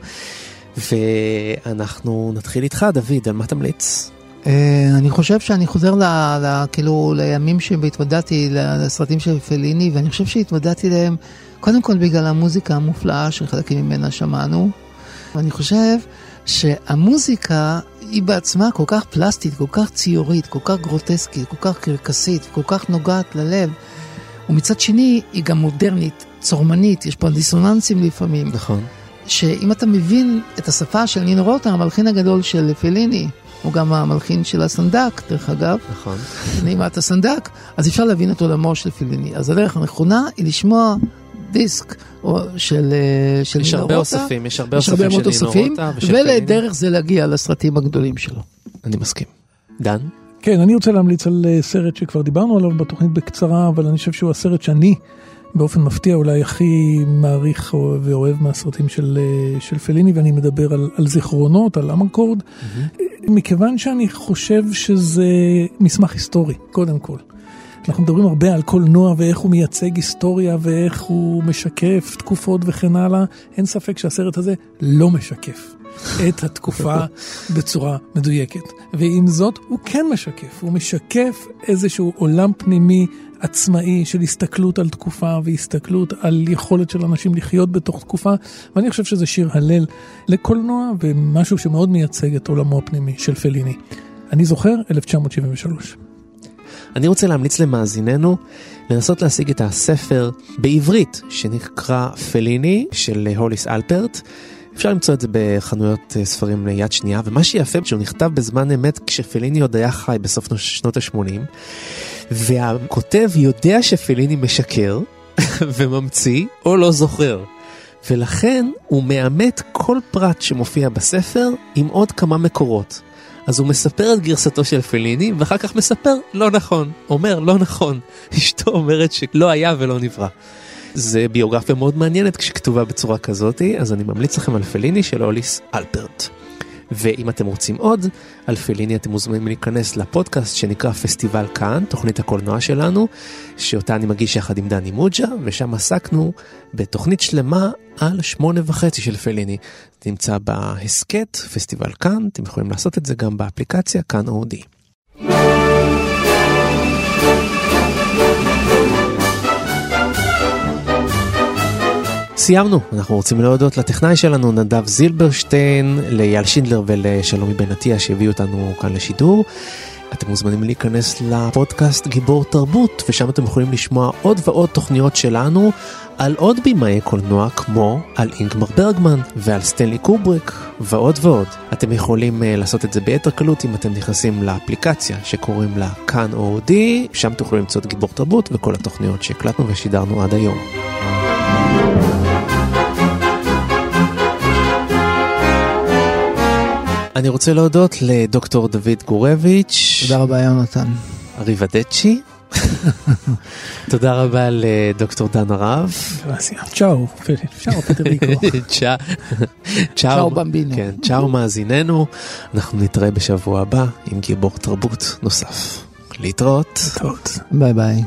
ואנחנו נתחיל איתך דוד, על מה תמליץ? אה, אני חושב שאני חוזר ל, ל, כאילו לימים שהתוודעתי לסרטים של פליני, ואני חושב שהתוודעתי להם קודם כל בגלל המוזיקה המופלאה שחלקים ממנה שמענו. ואני חושב שהמוזיקה היא בעצמה כל כך פלסטית, כל כך ציורית, כל כך גרוטסקית, כל כך קרקסית, כל כך נוגעת ללב. ומצד שני היא גם מודרנית, צורמנית, יש פה דיסוננסים לפעמים. נכון. שאם אתה מבין את השפה של נינו רוטר, המלחין הגדול של פליני, הוא גם המלחין של הסנדק, דרך אגב. נכון. נעימת הסנדק, אז אפשר להבין את עולמו של פליני. אז הדרך הנכונה היא לשמוע דיסק או של, אה, של יש נינו הרבה רוטה. אוספים, יש הרבה יש אוספים של נינו רוטה ושל פליני. ולדרך זה להגיע לסרטים הגדולים שלו. אני מסכים. דן? כן, אני רוצה להמליץ על אה, סרט שכבר דיברנו עליו בתוכנית בקצרה, אבל אני חושב שהוא הסרט שאני באופן מפתיע אולי הכי מעריך או- ואוהב מהסרטים של, אה, של פליני, ואני מדבר על, על זיכרונות, על אמרקורד, מכיוון שאני חושב שזה מסמך היסטורי, קודם כל. אנחנו מדברים הרבה על קולנוע ואיך הוא מייצג היסטוריה ואיך הוא משקף תקופות וכן הלאה. אין ספק שהסרט הזה לא משקף את התקופה בצורה מדויקת. ועם זאת, הוא כן משקף. הוא משקף איזשהו עולם פנימי עצמאי של הסתכלות על תקופה והסתכלות על יכולת של אנשים לחיות בתוך תקופה. ואני חושב שזה שיר הלל לקולנוע ומשהו שמאוד מייצג את עולמו הפנימי של פליני. אני זוכר 1973. אני רוצה להמליץ למאזיננו לנסות להשיג את הספר בעברית שנקרא פליני של הוליס אלפרט. אפשר למצוא את זה בחנויות אה, ספרים ליד שנייה, ומה שיפה שהוא נכתב בזמן אמת כשפליני עוד היה חי בסוף שנות ה-80, והכותב יודע שפליני משקר [laughs] וממציא או לא זוכר. ולכן הוא מאמת כל פרט שמופיע בספר עם עוד כמה מקורות. אז הוא מספר את גרסתו של פליני ואחר כך מספר לא נכון, אומר לא נכון, [laughs] אשתו אומרת שלא היה ולא נברא. זה ביוגרפיה מאוד מעניינת כשכתובה בצורה כזאתי, אז אני ממליץ לכם על פליני של אוליס אלפרט. ואם אתם רוצים עוד על פליני אתם מוזמנים להיכנס לפודקאסט שנקרא פסטיבל כאן, תוכנית הקולנוע שלנו, שאותה אני מגיש יחד עם דני מוג'ה, ושם עסקנו בתוכנית שלמה על שמונה וחצי של פליני. זה נמצא בהסכת, פסטיבל כאן, אתם יכולים לעשות את זה גם באפליקציה כאן אודי. סיימנו, אנחנו רוצים להודות לטכנאי שלנו נדב זילברשטיין, לאייל שינדלר ולשלומי בן עטיה שהביאו אותנו כאן לשידור. אתם מוזמנים להיכנס לפודקאסט גיבור תרבות, ושם אתם יכולים לשמוע עוד ועוד תוכניות שלנו על עוד בימאי קולנוע כמו על אינגמר ברגמן ועל סטנלי קובריק ועוד ועוד. אתם יכולים uh, לעשות את זה ביתר קלות אם אתם נכנסים לאפליקציה שקוראים לה כאן אודי, שם תוכלו למצוא את גיבור תרבות וכל התוכניות שהקלטנו ושידרנו עד היום. אני רוצה להודות לדוקטור דוד גורביץ'. תודה רבה יונתן. אריבדצ'י. תודה רבה לדוקטור דן הרב. [laughs] צ'או, צ'או פטריקו. צ'או במבינו. כן, צ'או מאזיננו. אנחנו נתראה בשבוע הבא עם גיבור תרבות נוסף. להתראות. ביי ביי.